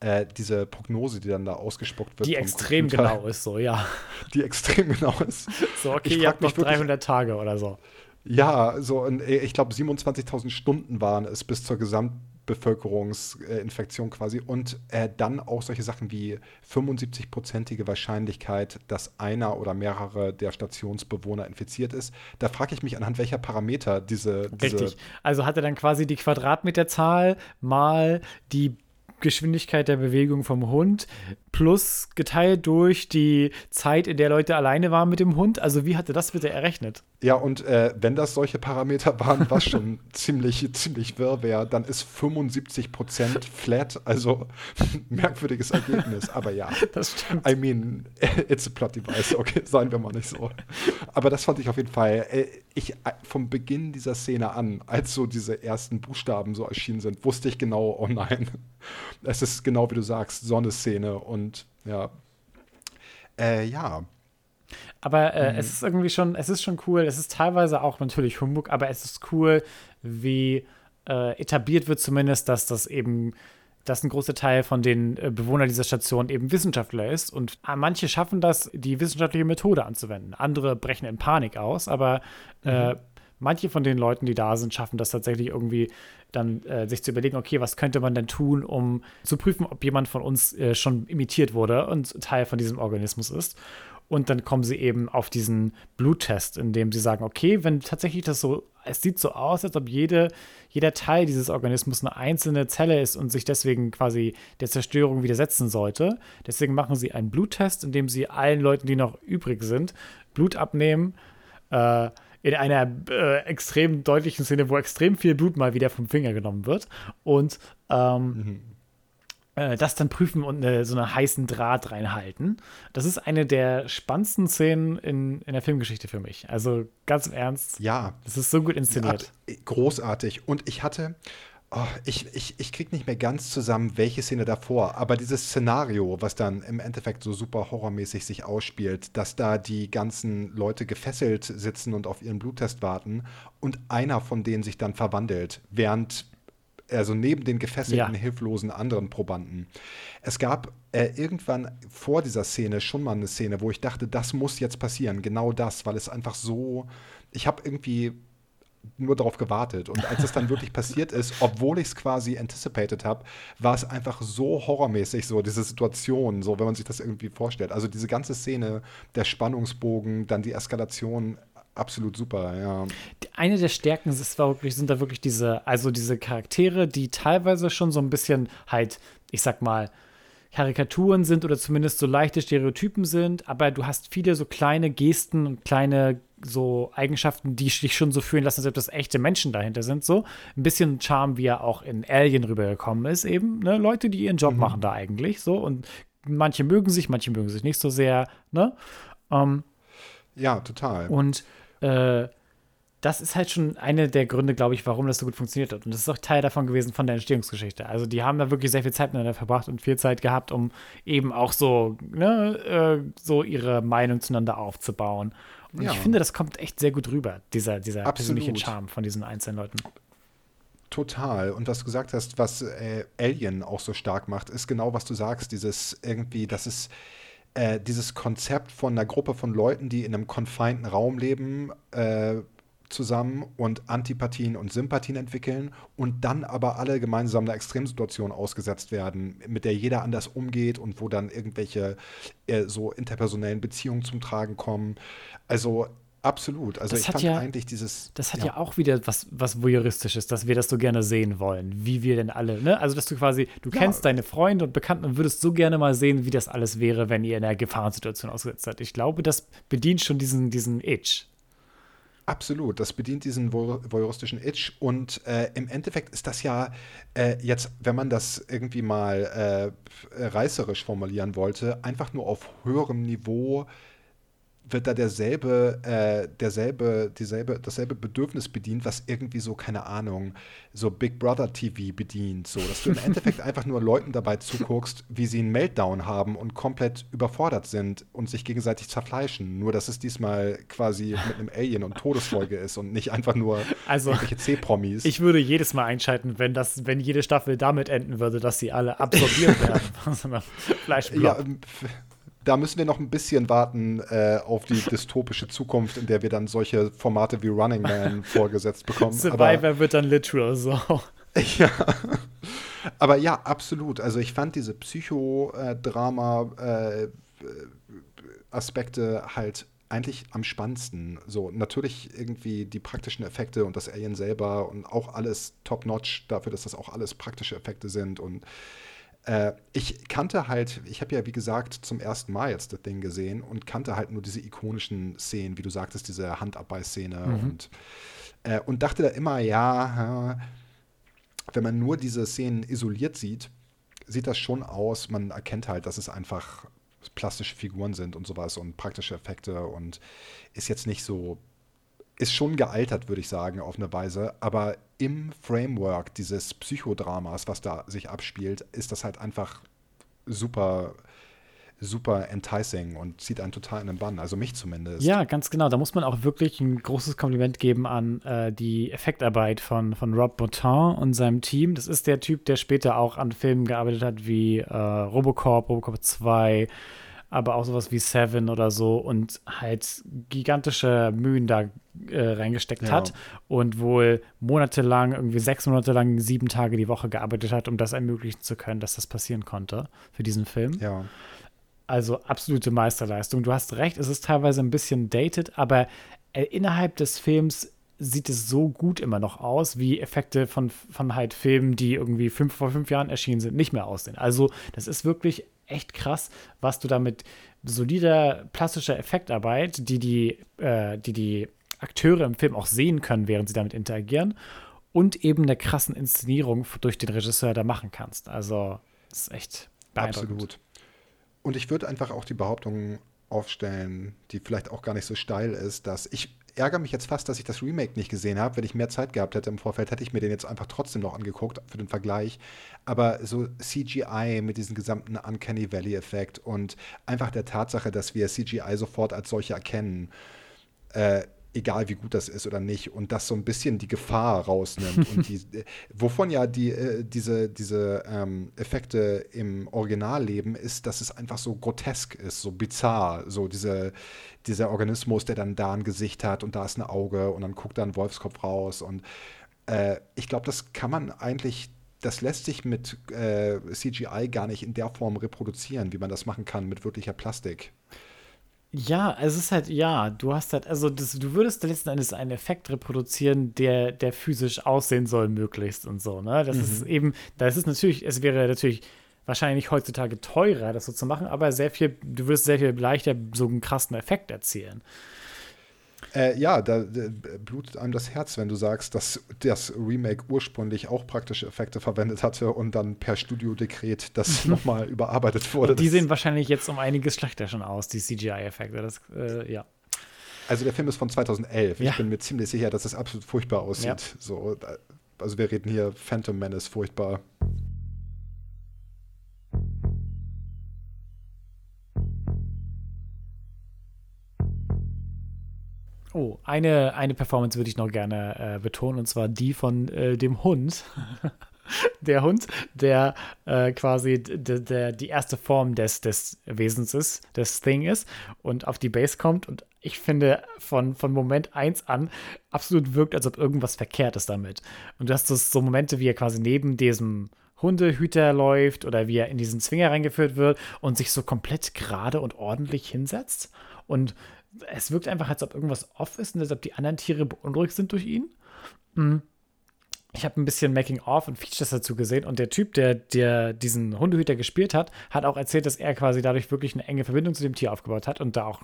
äh, diese Prognose, die dann da ausgespuckt wird. Die extrem Computer, genau ist, so, ja. Die extrem genau ist. So, okay, ich ihr habt noch 300 wirklich, Tage oder so. Ja, so, äh, ich glaube, 27.000 Stunden waren es bis zur Gesamtbevölkerungsinfektion quasi. Und äh, dann auch solche Sachen wie 75-prozentige Wahrscheinlichkeit, dass einer oder mehrere der Stationsbewohner infiziert ist. Da frage ich mich, anhand welcher Parameter diese. diese Richtig. Also hat er dann quasi die Quadratmeterzahl mal die Geschwindigkeit der Bewegung vom Hund plus geteilt durch die Zeit, in der Leute alleine waren mit dem Hund. Also wie hatte das bitte errechnet? Ja, und äh, wenn das solche Parameter waren, was schon ziemlich, ziemlich wirr wäre, dann ist 75% flat, also merkwürdiges Ergebnis. Aber ja, das stimmt. I mean, it's a plot device, okay, seien wir mal nicht so. Aber das fand ich auf jeden Fall, äh, ich äh, vom Beginn dieser Szene an, als so diese ersten Buchstaben so erschienen sind, wusste ich genau, oh nein, es ist genau wie du sagst, so eine Und ja. Äh, ja, aber äh, mhm. es ist irgendwie schon, es ist schon cool. Es ist teilweise auch natürlich Humbug, aber es ist cool, wie äh, etabliert wird zumindest, dass das eben, dass ein großer Teil von den äh, Bewohnern dieser Station eben Wissenschaftler ist. Und äh, manche schaffen das, die wissenschaftliche Methode anzuwenden. Andere brechen in Panik aus, aber äh, mhm. Manche von den Leuten, die da sind, schaffen das tatsächlich irgendwie dann äh, sich zu überlegen, okay, was könnte man denn tun, um zu prüfen, ob jemand von uns äh, schon imitiert wurde und Teil von diesem Organismus ist. Und dann kommen sie eben auf diesen Bluttest, in dem sie sagen, okay, wenn tatsächlich das so, es sieht so aus, als ob jede, jeder Teil dieses Organismus eine einzelne Zelle ist und sich deswegen quasi der Zerstörung widersetzen sollte. Deswegen machen sie einen Bluttest, in dem sie allen Leuten, die noch übrig sind, Blut abnehmen. Äh, in einer äh, extrem deutlichen Szene, wo extrem viel Blut mal wieder vom Finger genommen wird. Und ähm, mhm äh, das dann prüfen und eine, so einen heißen Draht reinhalten. Das ist eine der spannendsten Szenen in, in der Filmgeschichte für mich. Also ganz im Ernst. Ja. Das ist so gut inszeniert. Großartig. Und ich hatte. Oh, ich, ich, ich krieg nicht mehr ganz zusammen, welche Szene davor, aber dieses Szenario, was dann im Endeffekt so super horrormäßig sich ausspielt, dass da die ganzen Leute gefesselt sitzen und auf ihren Bluttest warten und einer von denen sich dann verwandelt, während also neben den gefesselten, ja. hilflosen anderen Probanden. Es gab äh, irgendwann vor dieser Szene schon mal eine Szene, wo ich dachte, das muss jetzt passieren, genau das, weil es einfach so, ich habe irgendwie nur darauf gewartet. Und als es dann wirklich passiert ist, obwohl ich es quasi anticipated habe, war es einfach so horrormäßig, so diese Situation, so wenn man sich das irgendwie vorstellt. Also diese ganze Szene, der Spannungsbogen, dann die Eskalation, absolut super, ja. Eine der Stärken ist wirklich, sind da wirklich diese, also diese Charaktere, die teilweise schon so ein bisschen halt, ich sag mal, Karikaturen sind oder zumindest so leichte Stereotypen sind, aber du hast viele so kleine Gesten und kleine so Eigenschaften, die dich schon so fühlen lassen, als ob das echte Menschen dahinter sind. So ein bisschen Charme, wie er auch in Alien rübergekommen ist, eben. Ne? Leute, die ihren Job mhm. machen da eigentlich so und manche mögen sich, manche mögen sich nicht so sehr. Ne? Ähm, ja, total. Und äh, das ist halt schon eine der Gründe, glaube ich, warum das so gut funktioniert hat. Und das ist auch Teil davon gewesen von der Entstehungsgeschichte. Also die haben da wirklich sehr viel Zeit miteinander verbracht und viel Zeit gehabt, um eben auch so, ne, äh, so ihre Meinung zueinander aufzubauen. Und ja. ich finde, das kommt echt sehr gut rüber, dieser, dieser persönliche Charme von diesen einzelnen Leuten. Total. Und was du gesagt hast, was äh, Alien auch so stark macht, ist genau, was du sagst, dieses irgendwie, das ist äh, dieses Konzept von einer Gruppe von Leuten, die in einem confineden Raum leben, äh, zusammen und Antipathien und Sympathien entwickeln und dann aber alle gemeinsam einer Extremsituation ausgesetzt werden, mit der jeder anders umgeht und wo dann irgendwelche äh, so interpersonellen Beziehungen zum Tragen kommen. Also absolut. Also Das ich hat fand ja- eigentlich dieses. Das hat ja, auch wieder was, was Voyeuristisches, dass wir das so gerne sehen wollen, wie wir denn alle, ne? Also, dass du quasi, du Ja. kennst deine Freunde und Bekannten und würdest so gerne mal sehen, wie das alles wäre, wenn ihr in einer Gefahrensituation ausgesetzt seid. Ich glaube, das bedient schon diesen, diesen Itch. Absolut, das bedient diesen voy- voyeuristischen Itch und äh, im Endeffekt ist das ja äh, jetzt, wenn man das irgendwie mal äh, reißerisch formulieren wollte, einfach nur auf höherem Niveau wird da derselbe, äh, derselbe, dieselbe, dasselbe Bedürfnis bedient, was irgendwie so, keine Ahnung, so Big Brother TV bedient. So, dass du im Endeffekt einfach nur Leuten dabei zuguckst, wie sie einen Meltdown haben und komplett überfordert sind und sich gegenseitig zerfleischen. Nur, dass es diesmal quasi mit einem Alien und Todesfolge ist und nicht einfach nur Also, irgendwelche C-Promis. Ich würde jedes Mal einschalten, wenn das, wenn jede Staffel damit enden würde, dass sie alle absorbiert werden Fleischblob. Ja, ähm, da müssen wir noch ein bisschen warten äh, auf die dystopische Zukunft, in der wir dann solche Formate wie Running Man vorgesetzt bekommen. Aber, Survivor wird dann literal so. ja. Aber ja, absolut. Also ich fand diese Psychodrama-Aspekte halt eigentlich am spannendsten. So, natürlich irgendwie die praktischen Effekte und das Alien selber und auch alles top-notch dafür, dass das auch alles praktische Effekte sind und äh, ich kannte halt, ich habe ja wie gesagt zum ersten Mal jetzt das Ding gesehen und kannte halt nur diese ikonischen Szenen, wie du sagtest, diese Handabbeißszene und, äh, und dachte da immer, ja, wenn man nur diese Szenen isoliert sieht, sieht das schon aus, man erkennt halt, dass es einfach plastische Figuren sind und sowas und praktische Effekte und ist jetzt nicht so, ist schon gealtert, würde ich sagen, auf eine Weise, aber im Framework dieses Psychodramas, was da sich abspielt, ist das halt einfach super, super enticing und zieht einen total in den Bann, also mich zumindest. Ja, ganz genau. Da muss man auch wirklich ein großes Kompliment geben an äh, die Effektarbeit von, von Rob Bottin und seinem Team. Das ist der Typ, der später auch an Filmen gearbeitet hat wie äh, Robocop, Robocop 2, aber auch sowas wie Seven oder so und halt gigantische Mühen da äh, reingesteckt Ja. hat und wohl monatelang, irgendwie sechs Monate lang, sieben Tage die Woche gearbeitet hat, um das ermöglichen zu können, dass das passieren konnte für diesen Film. Ja. Also absolute Meisterleistung. Du hast recht, es ist teilweise ein bisschen dated, aber äh, innerhalb des Films sieht es so gut immer noch aus, wie Effekte von, von halt Filmen, die irgendwie fünf, vor fünf Jahren erschienen sind, nicht mehr aussehen. Also das ist wirklich echt krass, was du da mit solider plastischer Effektarbeit, die die, äh, die die Akteure im Film auch sehen können, während sie damit interagieren, und eben der krassen Inszenierung durch den Regisseur da machen kannst. Also das ist echt beeindruckend. Absolut. Und ich würde einfach auch die Behauptung aufstellen, die vielleicht auch gar nicht so steil ist, dass ich ärgere mich jetzt fast, dass ich das Remake nicht gesehen habe. Wenn ich mehr Zeit gehabt hätte im Vorfeld, hätte ich mir den jetzt einfach trotzdem noch angeguckt für den Vergleich. Aber so CGI mit diesem gesamten Uncanny Valley-Effekt und einfach der Tatsache, dass wir CGI sofort als solche erkennen, äh, egal wie gut das ist oder nicht, und das so ein bisschen die Gefahr rausnimmt. und die, äh, wovon ja die, äh, diese, diese ähm, Effekte im Original leben, ist, dass es einfach so grotesk ist, so bizarr, so diese, dieser Organismus, der dann da ein Gesicht hat und da ist ein Auge und dann guckt da ein Wolfskopf raus. Und äh, ich glaube, das kann man eigentlich. Das lässt sich mit äh, CGI gar nicht in der Form reproduzieren, wie man das machen kann mit wirklicher Plastik. Ja, es ist halt, ja, du hast halt, also das, du würdest letzten Endes einen Effekt reproduzieren, der, der physisch aussehen soll, möglichst und so, ne? Das ist eben, das ist natürlich, es wäre natürlich wahrscheinlich heutzutage teurer, das so zu machen, aber sehr viel, du würdest sehr viel leichter so einen krassen Effekt erzielen. Äh, ja, da, da blutet einem das Herz, wenn du sagst, dass das Remake ursprünglich auch praktische Effekte verwendet hatte und dann per Studiodekret das nochmal überarbeitet wurde. Die Das- sehen wahrscheinlich jetzt um einiges schlechter schon aus, die CGI-Effekte. Das, äh, ja. also der Film ist von 2011. Ja. Ich bin mir ziemlich sicher, dass es absolut furchtbar aussieht. Ja. So, da- also wir reden hier Phantom Menace furchtbar. Oh, eine, eine Performance würde ich noch gerne äh, betonen, und zwar die von äh, dem Hund. der Hund, der äh, quasi der, die erste Form des, des Wesens ist, des Thing ist und auf die Base kommt. Und ich finde, von, von Moment 1 an absolut wirkt, als ob irgendwas verkehrt ist damit. Und du hast so Momente, wie er quasi neben diesem Hundehüter läuft oder wie er in diesen Zwinger reingeführt wird und sich so komplett gerade und ordentlich hinsetzt. Und es wirkt einfach, als ob irgendwas off ist und als ob die anderen Tiere beunruhigt sind durch ihn. Mhm ich habe ein bisschen Making-of und Features dazu gesehen und der Typ, der, der diesen Hundehüter gespielt hat, hat auch erzählt, dass er quasi dadurch wirklich eine enge Verbindung zu dem Tier aufgebaut hat und da auch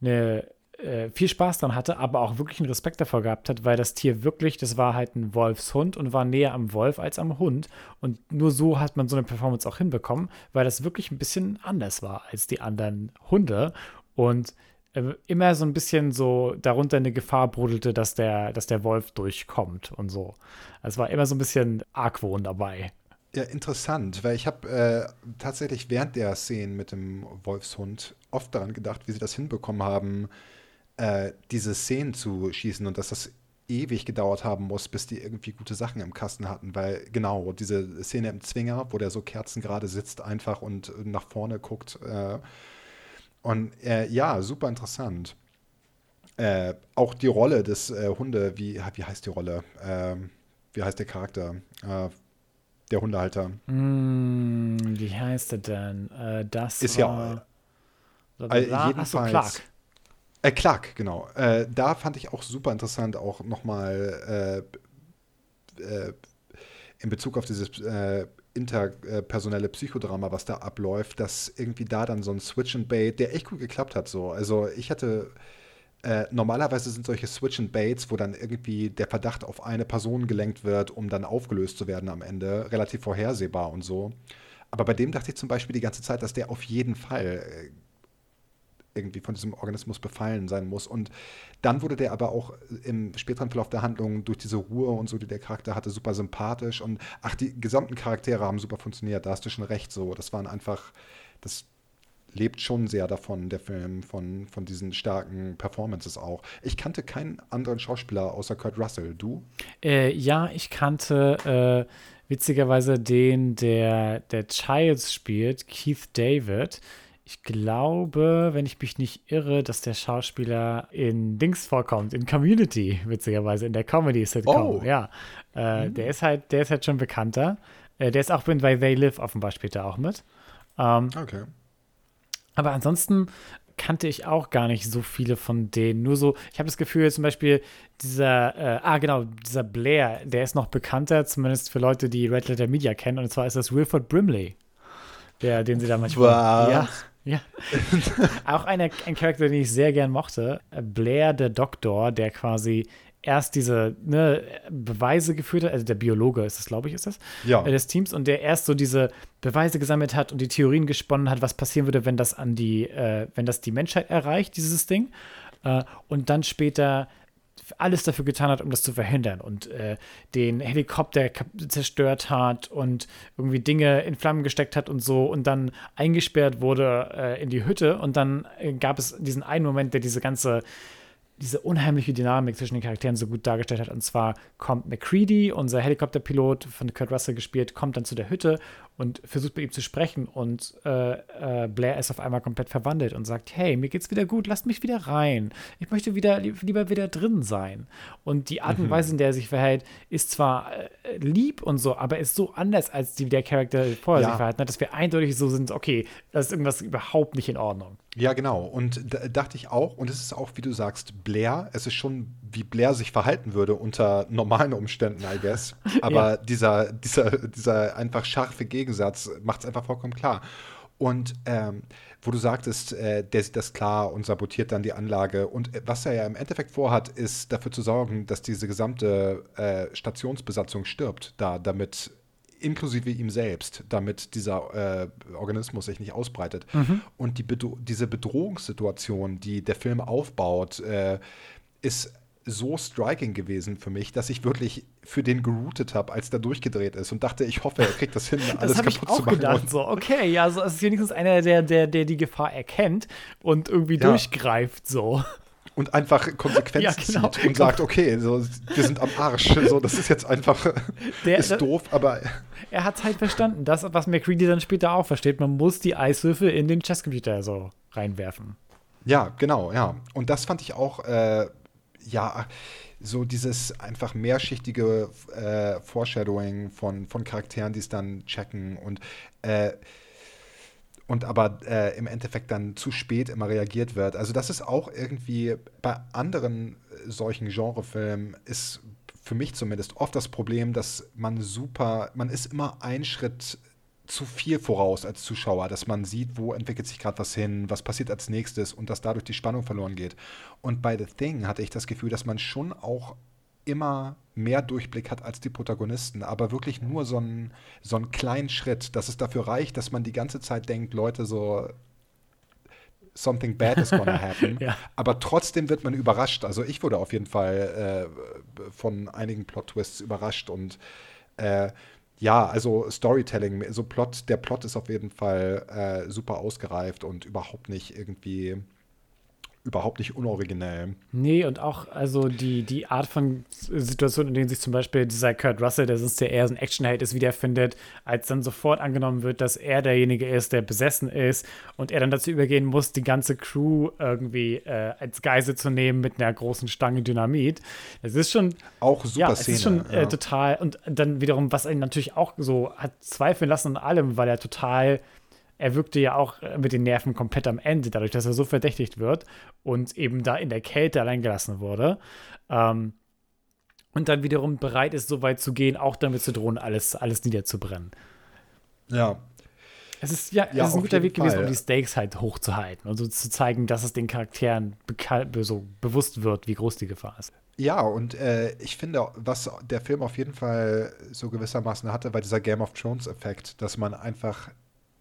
eine, äh, viel Spaß dran hatte, aber auch wirklich einen Respekt davor gehabt hat, weil das Tier wirklich, das war halt ein Wolfshund und war näher am Wolf als am Hund. Und nur so hat man so eine Performance auch hinbekommen, weil das wirklich ein bisschen anders war als die anderen Hunde. Und immer so ein bisschen so darunter eine Gefahr brodelte, dass der, dass der Wolf durchkommt und so. Es war immer so ein bisschen Argwohn dabei. Ja, interessant, weil ich habe äh, tatsächlich während der Szene mit dem Wolfshund oft daran gedacht, wie sie das hinbekommen haben, äh, diese Szenen zu schießen und dass das ewig gedauert haben muss, bis die irgendwie gute Sachen im Kasten hatten, weil genau diese Szene im Zwinger, wo der so kerzengerade sitzt einfach und nach vorne guckt, äh, und äh, ja, super interessant. Äh, auch die Rolle des äh, Hunde, wie, wie heißt die Rolle? Ähm, wie heißt der Charakter? Äh, der Hundehalter. Mm, wie heißt er denn? Äh, das ist ja. Äh, jedenfalls. Achso, Clark. Äh, Clark, genau. Äh, da fand ich auch super interessant, auch nochmal äh, in Bezug auf dieses interpersonelle Psychodrama, was da abläuft, dass irgendwie da dann so ein Switch and Bait, der echt gut geklappt hat. So. Also ich hatte äh, normalerweise sind solche Switch and Baits, wo dann irgendwie der Verdacht auf eine Person gelenkt wird, um dann aufgelöst zu werden am Ende, relativ vorhersehbar und so. Aber bei dem dachte ich zum Beispiel die ganze Zeit, dass der auf jeden Fall äh, irgendwie von diesem Organismus befallen sein muss. Und dann wurde der aber auch im späteren Verlauf der Handlung durch diese Ruhe und so, die der Charakter hatte, super sympathisch. Und ach, die gesamten Charaktere haben super funktioniert. Da hast du schon recht. So, das waren einfach, das lebt schon sehr davon, der Film, von, von diesen starken Performances auch. Ich kannte keinen anderen Schauspieler außer Kurt Russell. Du? Äh, ja, ich kannte äh, witzigerweise den, der, der Childs spielt, Keith David. Ich glaube, wenn ich mich nicht irre, dass der Schauspieler in Dings vorkommt, in Community, witzigerweise, in der Comedy-Sitcom. Oh. Ja. Äh, mhm. der, ist halt, der ist halt schon bekannter. Äh, der ist auch bei They Live offenbar später auch mit. Ähm, okay. Aber ansonsten kannte ich auch gar nicht so viele von denen. Nur so, ich habe das Gefühl, zum Beispiel dieser, äh, ah genau, dieser Blair, der ist noch bekannter, zumindest für Leute, die Red Letter Media kennen. Und zwar ist das Wilford Brimley, der, den sie da manchmal. Was? Ja, ja. auch eine, ein Charakter, den ich sehr gern mochte. Blair, der Doktor, der quasi erst diese ne, Beweise geführt hat, also der Biologe ist es, glaube ich, ist das, ja. Äh, des Teams, und der erst so diese Beweise gesammelt hat und die Theorien gesponnen hat, was passieren würde, wenn das an die, äh, wenn das die Menschheit erreicht, dieses Ding. Äh, und dann später alles dafür getan hat, um das zu verhindern und äh, den Helikopter zerstört hat und irgendwie Dinge in Flammen gesteckt hat und so und dann eingesperrt wurde äh, in die Hütte und dann äh, gab es diesen einen Moment, der diese ganze diese unheimliche Dynamik zwischen den Charakteren so gut dargestellt hat. Und zwar kommt McCready, unser Helikopterpilot von Kurt Russell gespielt, kommt dann zu der Hütte und versucht mit ihm zu sprechen. Und äh, äh, Blair ist auf einmal komplett verwandelt und sagt: Hey, mir geht's wieder gut, lasst mich wieder rein. Ich möchte wieder, lieber wieder drin sein. Und die Art und mhm. Weise, in der er sich verhält, ist zwar äh, lieb und so, aber ist so anders, als die der Charakter vorher ja. sich verhalten hat, dass wir eindeutig so sind: Okay, das ist irgendwas überhaupt nicht in Ordnung. Ja, genau. Und da dachte ich auch, und es ist auch, wie du sagst, Blair. Es ist schon, wie Blair sich verhalten würde unter normalen Umständen, I guess. Aber ja. dieser, dieser, dieser einfach scharfe Gegensatz macht es einfach vollkommen klar. Und ähm, wo du sagtest, äh, der sieht das klar und sabotiert dann die Anlage. Und äh, was er ja im Endeffekt vorhat, ist dafür zu sorgen, dass diese gesamte äh, Stationsbesatzung stirbt, da damit inklusive ihm selbst, damit dieser äh, Organismus sich nicht ausbreitet. Mhm. Und die Bedro diese Bedrohungssituation, die der Film aufbaut, äh, ist so striking gewesen für mich, dass ich wirklich für den geroutet habe, als der durchgedreht ist und dachte, ich hoffe, er kriegt das hin, alles das kaputt ich auch zu machen. Gedacht, so, okay, ja, so, es ist wenigstens einer, der, der, der die Gefahr erkennt und irgendwie ja. durchgreift, so. und einfach Konsequenzen Ja, genau. zieht und sagt, okay, so, wir sind am Arsch. So, das ist jetzt einfach Der- ist doof, aber Er hat halt verstanden, das, was McCready dann später auch versteht, man muss die Eiswürfel in den Chesscomputer so reinwerfen. ja, genau, ja. Und das fand ich auch, äh, ja, so dieses einfach mehrschichtige äh, Foreshadowing von, von Charakteren, die es dann checken und äh, und aber äh, im Endeffekt dann zu spät immer reagiert wird. Also das ist auch irgendwie bei anderen äh, solchen Genrefilmen ist für mich zumindest oft das Problem, dass man super, man ist immer ein Schritt zu viel voraus als Zuschauer, dass man sieht, wo entwickelt sich gerade was hin, was passiert als nächstes und dass dadurch die Spannung verloren geht. Und bei The Thing hatte ich das Gefühl, dass man schon auch immer mehr Durchblick hat als die Protagonisten, aber wirklich nur so einen, so einen kleinen Schritt, dass es dafür reicht, dass man die ganze Zeit denkt, Leute, so something bad is gonna happen. Ja. Aber trotzdem wird man überrascht. Also ich wurde auf jeden Fall äh, von einigen Plot-Twists überrascht und äh, ja, also Storytelling, so Plot, der Plot ist auf jeden Fall äh, super ausgereift und überhaupt nicht irgendwie überhaupt nicht unoriginell. Nee, und auch also die, die Art von Situation, in denen sich zum Beispiel dieser Kurt Russell, der sonst ja eher so ein Action-Held ist, wiederfindet, als dann sofort angenommen wird, dass er derjenige ist, der besessen ist und er dann dazu übergehen muss, die ganze Crew irgendwie äh, als Geisel zu nehmen mit einer großen Stange Dynamit. Das ist schon Auch super ja, es Szene. ist schon ja. äh, total und dann wiederum, was ihn natürlich auch so hat zweifeln lassen an allem, weil er total, er wirkte ja auch äh, mit den Nerven komplett am Ende, dadurch, dass er so verdächtigt wird und eben da in der Kälte allein gelassen wurde. Ähm, und dann wiederum bereit ist, so weit zu gehen, auch damit zu drohen, alles, alles niederzubrennen. ja. Es ist ja, Ja, es ist ein guter Weg gewesen, Fall. um die Stakes halt hochzuhalten und so zu zeigen, dass es den Charakteren so bewusst wird, wie groß die Gefahr ist. Ja, und äh, ich finde, was der Film auf jeden Fall so gewissermaßen hatte, war dieser Game of Thrones-Effekt, dass man einfach.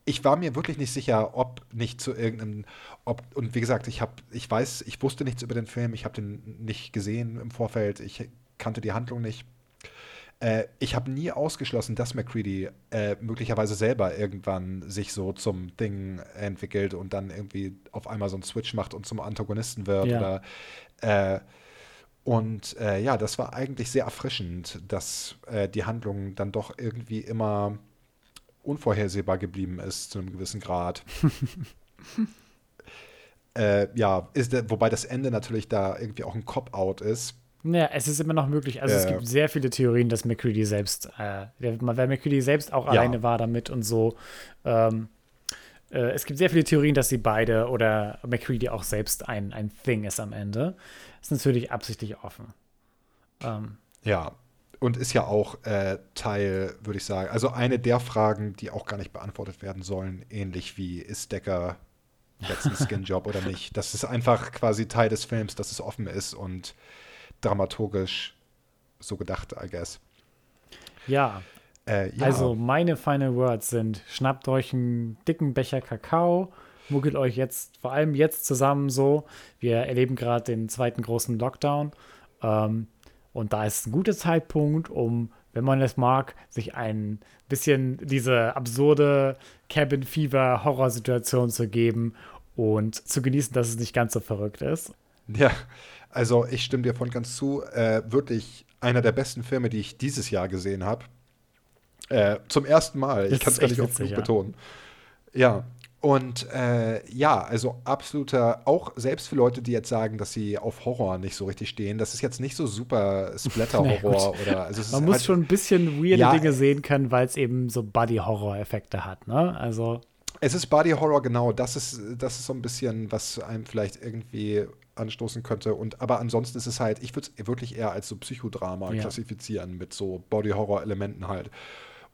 Ich war mir wirklich nicht sicher, ob nicht zu irgendeinem, ob, und wie gesagt, ich habe, ich weiß, ich wusste nichts über den Film, ich habe den nicht gesehen im Vorfeld, ich kannte die Handlung nicht. Äh, ich habe nie ausgeschlossen, dass McCready äh, möglicherweise selber irgendwann sich so zum Ding entwickelt und dann irgendwie auf einmal so einen Switch macht und zum Antagonisten wird Ja. oder äh, und äh, ja, das war eigentlich sehr erfrischend, dass äh, die Handlung dann doch irgendwie immer unvorhersehbar geblieben ist zu einem gewissen Grad. äh, ja, ist, der- wobei das Ende natürlich da irgendwie auch ein Cop-Out ist. Ja, es ist immer noch möglich. Also es Äh. gibt sehr viele Theorien, dass McCready selbst, äh, weil McCready selbst auch alleine war damit und so. Ähm, äh, es gibt sehr viele Theorien, dass sie beide oder McCready auch selbst ein, ein Thing ist am Ende. Ist natürlich absichtlich offen. Ähm, Ja, und ist ja auch äh, Teil, würde ich sagen, also eine der Fragen, die auch gar nicht beantwortet werden sollen, ähnlich wie ist Decker jetzt ein Skinjob oder nicht. Das ist einfach quasi Teil des Films, dass es offen ist und dramaturgisch so gedacht, I guess. ja, Äh, ja, also meine final words sind: Schnappt euch einen dicken Becher Kakao, muggelt euch jetzt, vor allem jetzt zusammen so. Wir erleben gerade den zweiten großen Lockdown. Ähm, und da ist ein guter Zeitpunkt, um, wenn man es mag, sich ein bisschen diese absurde Cabin Fever Horrorsituation zu geben und zu genießen, dass es nicht ganz so verrückt ist. ja, also ich stimme dir voll ganz zu. Äh, wirklich einer der besten Filme, die ich dieses Jahr gesehen habe. Äh, zum ersten Mal. Ich kann es gar nicht oft genug ja. betonen. Ja. Und äh, ja, also absoluter, auch selbst für Leute, die jetzt sagen, dass sie auf Horror nicht so richtig stehen, das ist jetzt nicht so super Splatter-Horror oder also Man muss halt, schon ein bisschen weirde Ja, Dinge sehen können, weil es eben so Buddy-Horror-Effekte hat, ne? Also. Es ist Body Horror, genau. Das ist, das ist so ein bisschen, was einem vielleicht irgendwie anstoßen könnte. Und aber ansonsten ist es halt, ich würde es wirklich eher als so Psychodrama Ja. klassifizieren mit so Body Horror Elementen halt.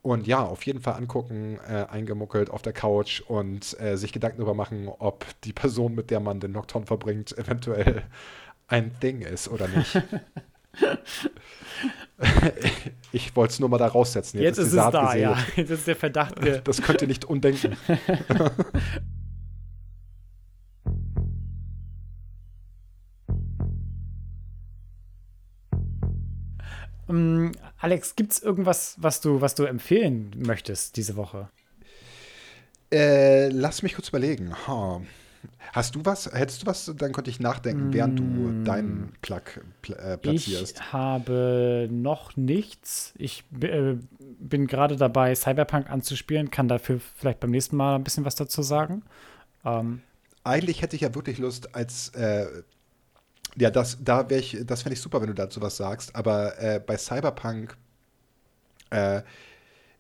Und ja, auf jeden Fall angucken, äh, eingemuckelt auf der Couch und äh, sich Gedanken darüber machen, ob die Person, mit der man den Nocturne verbringt, eventuell ein Ding ist oder nicht. ich wollte es nur mal da raussetzen. Jetzt, ist die es Saat da, gesät. ja. Jetzt ist der Verdacht. Das könnt ihr nicht undenken. Ähm, Alex, gibt es irgendwas, was du, was du empfehlen möchtest diese Woche? Äh, lass mich kurz überlegen. Ha. Hast du was? Hättest du was? Dann konnte ich nachdenken, während du Mm. deinen Plug pl äh, platzierst. Ich habe noch nichts. Ich äh, bin gerade dabei, Cyberpunk anzuspielen, kann dafür vielleicht beim nächsten Mal ein bisschen was dazu sagen. Ähm, Eigentlich hätte ich ja wirklich Lust, als äh, ja, das, da wäre ich, das fände ich super, wenn du dazu was sagst. Aber äh, bei Cyberpunk, äh,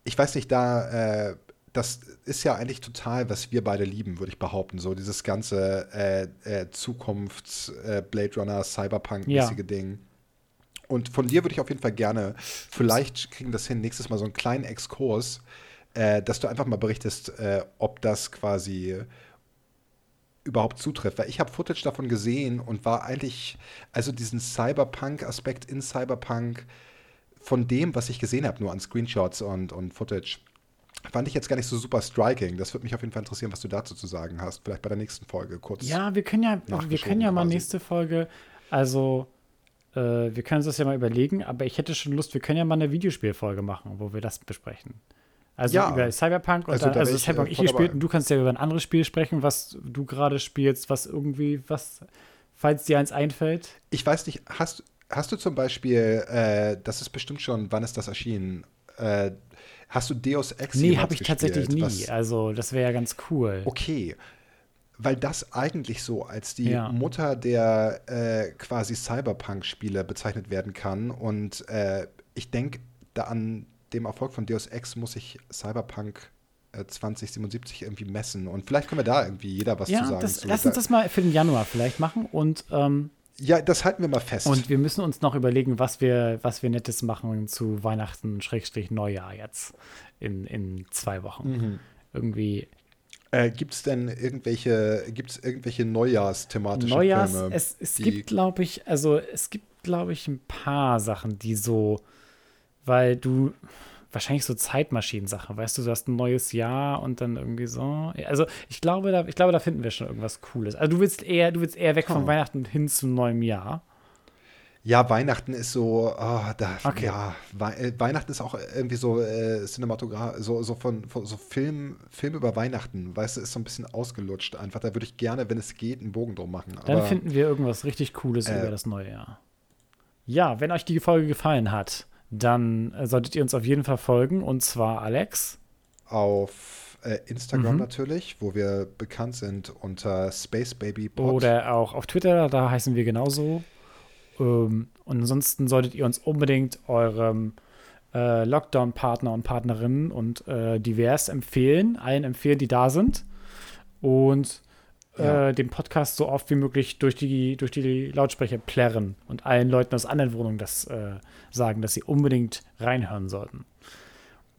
ich weiß nicht, da, äh, das ist ja eigentlich total, was wir beide lieben, würde ich behaupten. So dieses ganze äh, äh, Zukunfts äh, Blade Runner Cyberpunk-mäßige Ja. Ding. Und von dir würde ich auf jeden Fall gerne, vielleicht kriegen das hin, nächstes Mal so einen kleinen Exkurs, dass du einfach mal berichtest, ob das quasi überhaupt zutrifft. Weil ich habe Footage davon gesehen und war eigentlich, also diesen Cyberpunk-Aspekt in Cyberpunk von dem, was ich gesehen habe, nur an Screenshots und, und Footage, fand ich jetzt gar nicht so super striking. Das würde mich auf jeden Fall interessieren, was du dazu zu sagen hast. Vielleicht bei der nächsten Folge kurz. ja, wir können ja, wir können ja mal quasi. nächste Folge, also äh, wir können uns das ja mal überlegen, aber ich hätte schon Lust, wir können ja mal eine Videospielfolge machen, wo wir das besprechen. Also Ja. über Cyberpunk und Also dann, da also Cyberpunk äh, ich gespielt und du kannst ja über ein anderes Spiel sprechen, was du gerade spielst, was irgendwie, was, falls dir eins einfällt. Ich weiß nicht, hast, hast du zum Beispiel, äh, das ist bestimmt schon, wann ist das erschienen? Äh, hast du Deus Ex Nee, habe ich tatsächlich gespielt? nie. Was- Also, das wäre ja ganz cool. Okay. Weil das eigentlich so als die Ja. Mutter der äh, quasi Cyberpunk-Spiele bezeichnet werden kann. Und äh, ich denke, da an dem Erfolg von Deus Ex muss ich Cyberpunk äh, 2077 irgendwie messen. Und vielleicht können wir da irgendwie jeder was zu Ja, sagen. das, zu. lass uns das mal für den Januar vielleicht machen und, ähm, ja, das halten wir mal fest. und wir müssen uns noch überlegen, was wir, was wir Nettes machen zu Weihnachten, Schrägstrich Neujahr jetzt in, in zwei Wochen. Mhm. Irgendwie äh, gibt es denn irgendwelche, gibt's irgendwelche Neujahrsthematische Neujahrs, Filme? es, es gibt, glaube ich, also es gibt, glaube ich, ein paar Sachen, die so, weil du wahrscheinlich so Zeitmaschinen-Sachen, weißt du, du hast ein neues Jahr und dann irgendwie so. Also ich glaube, da, ich glaube, da finden wir schon irgendwas Cooles. Also du willst eher, du willst eher weg von Oh. Weihnachten hin zum neuen Jahr. Ja, Weihnachten ist so, ah, da, Okay. ja, Wei äh, Weihnachten ist auch irgendwie so äh, Cinematograph, so, so von, von so Film, Film über Weihnachten, weißt du, ist so ein bisschen ausgelutscht einfach. Da würde ich gerne, wenn es geht, einen Bogen drum machen. Dann Aber finden wir irgendwas richtig Cooles äh, über das neue Jahr. Ja, wenn euch die Folge gefallen hat, dann äh, solltet ihr uns auf jeden Fall folgen und zwar Alex. auf äh, Instagram Mhm. natürlich, wo wir bekannt sind unter Space Baby Pod. Oder auch auf Twitter, da heißen wir genauso. Ähm, und ansonsten solltet ihr uns unbedingt eurem äh, Lockdown-Partner und Partnerinnen und äh, divers empfehlen, allen empfehlen, die da sind. Und Ja. äh, den Podcast so oft wie möglich durch die, durch die Lautsprecher plärren und allen Leuten aus anderen Wohnungen das äh, sagen, dass sie unbedingt reinhören sollten.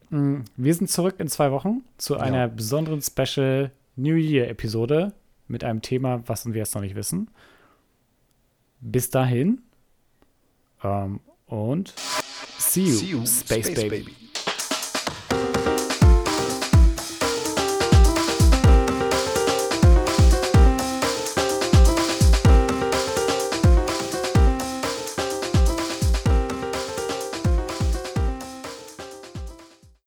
Mm, Wir sind zurück in zwei Wochen zu einer besonderen Special New Year-Episode mit einem Thema, was wir jetzt noch nicht wissen. Bis dahin ähm, und see you, See you, Space, Space Baby. Baby.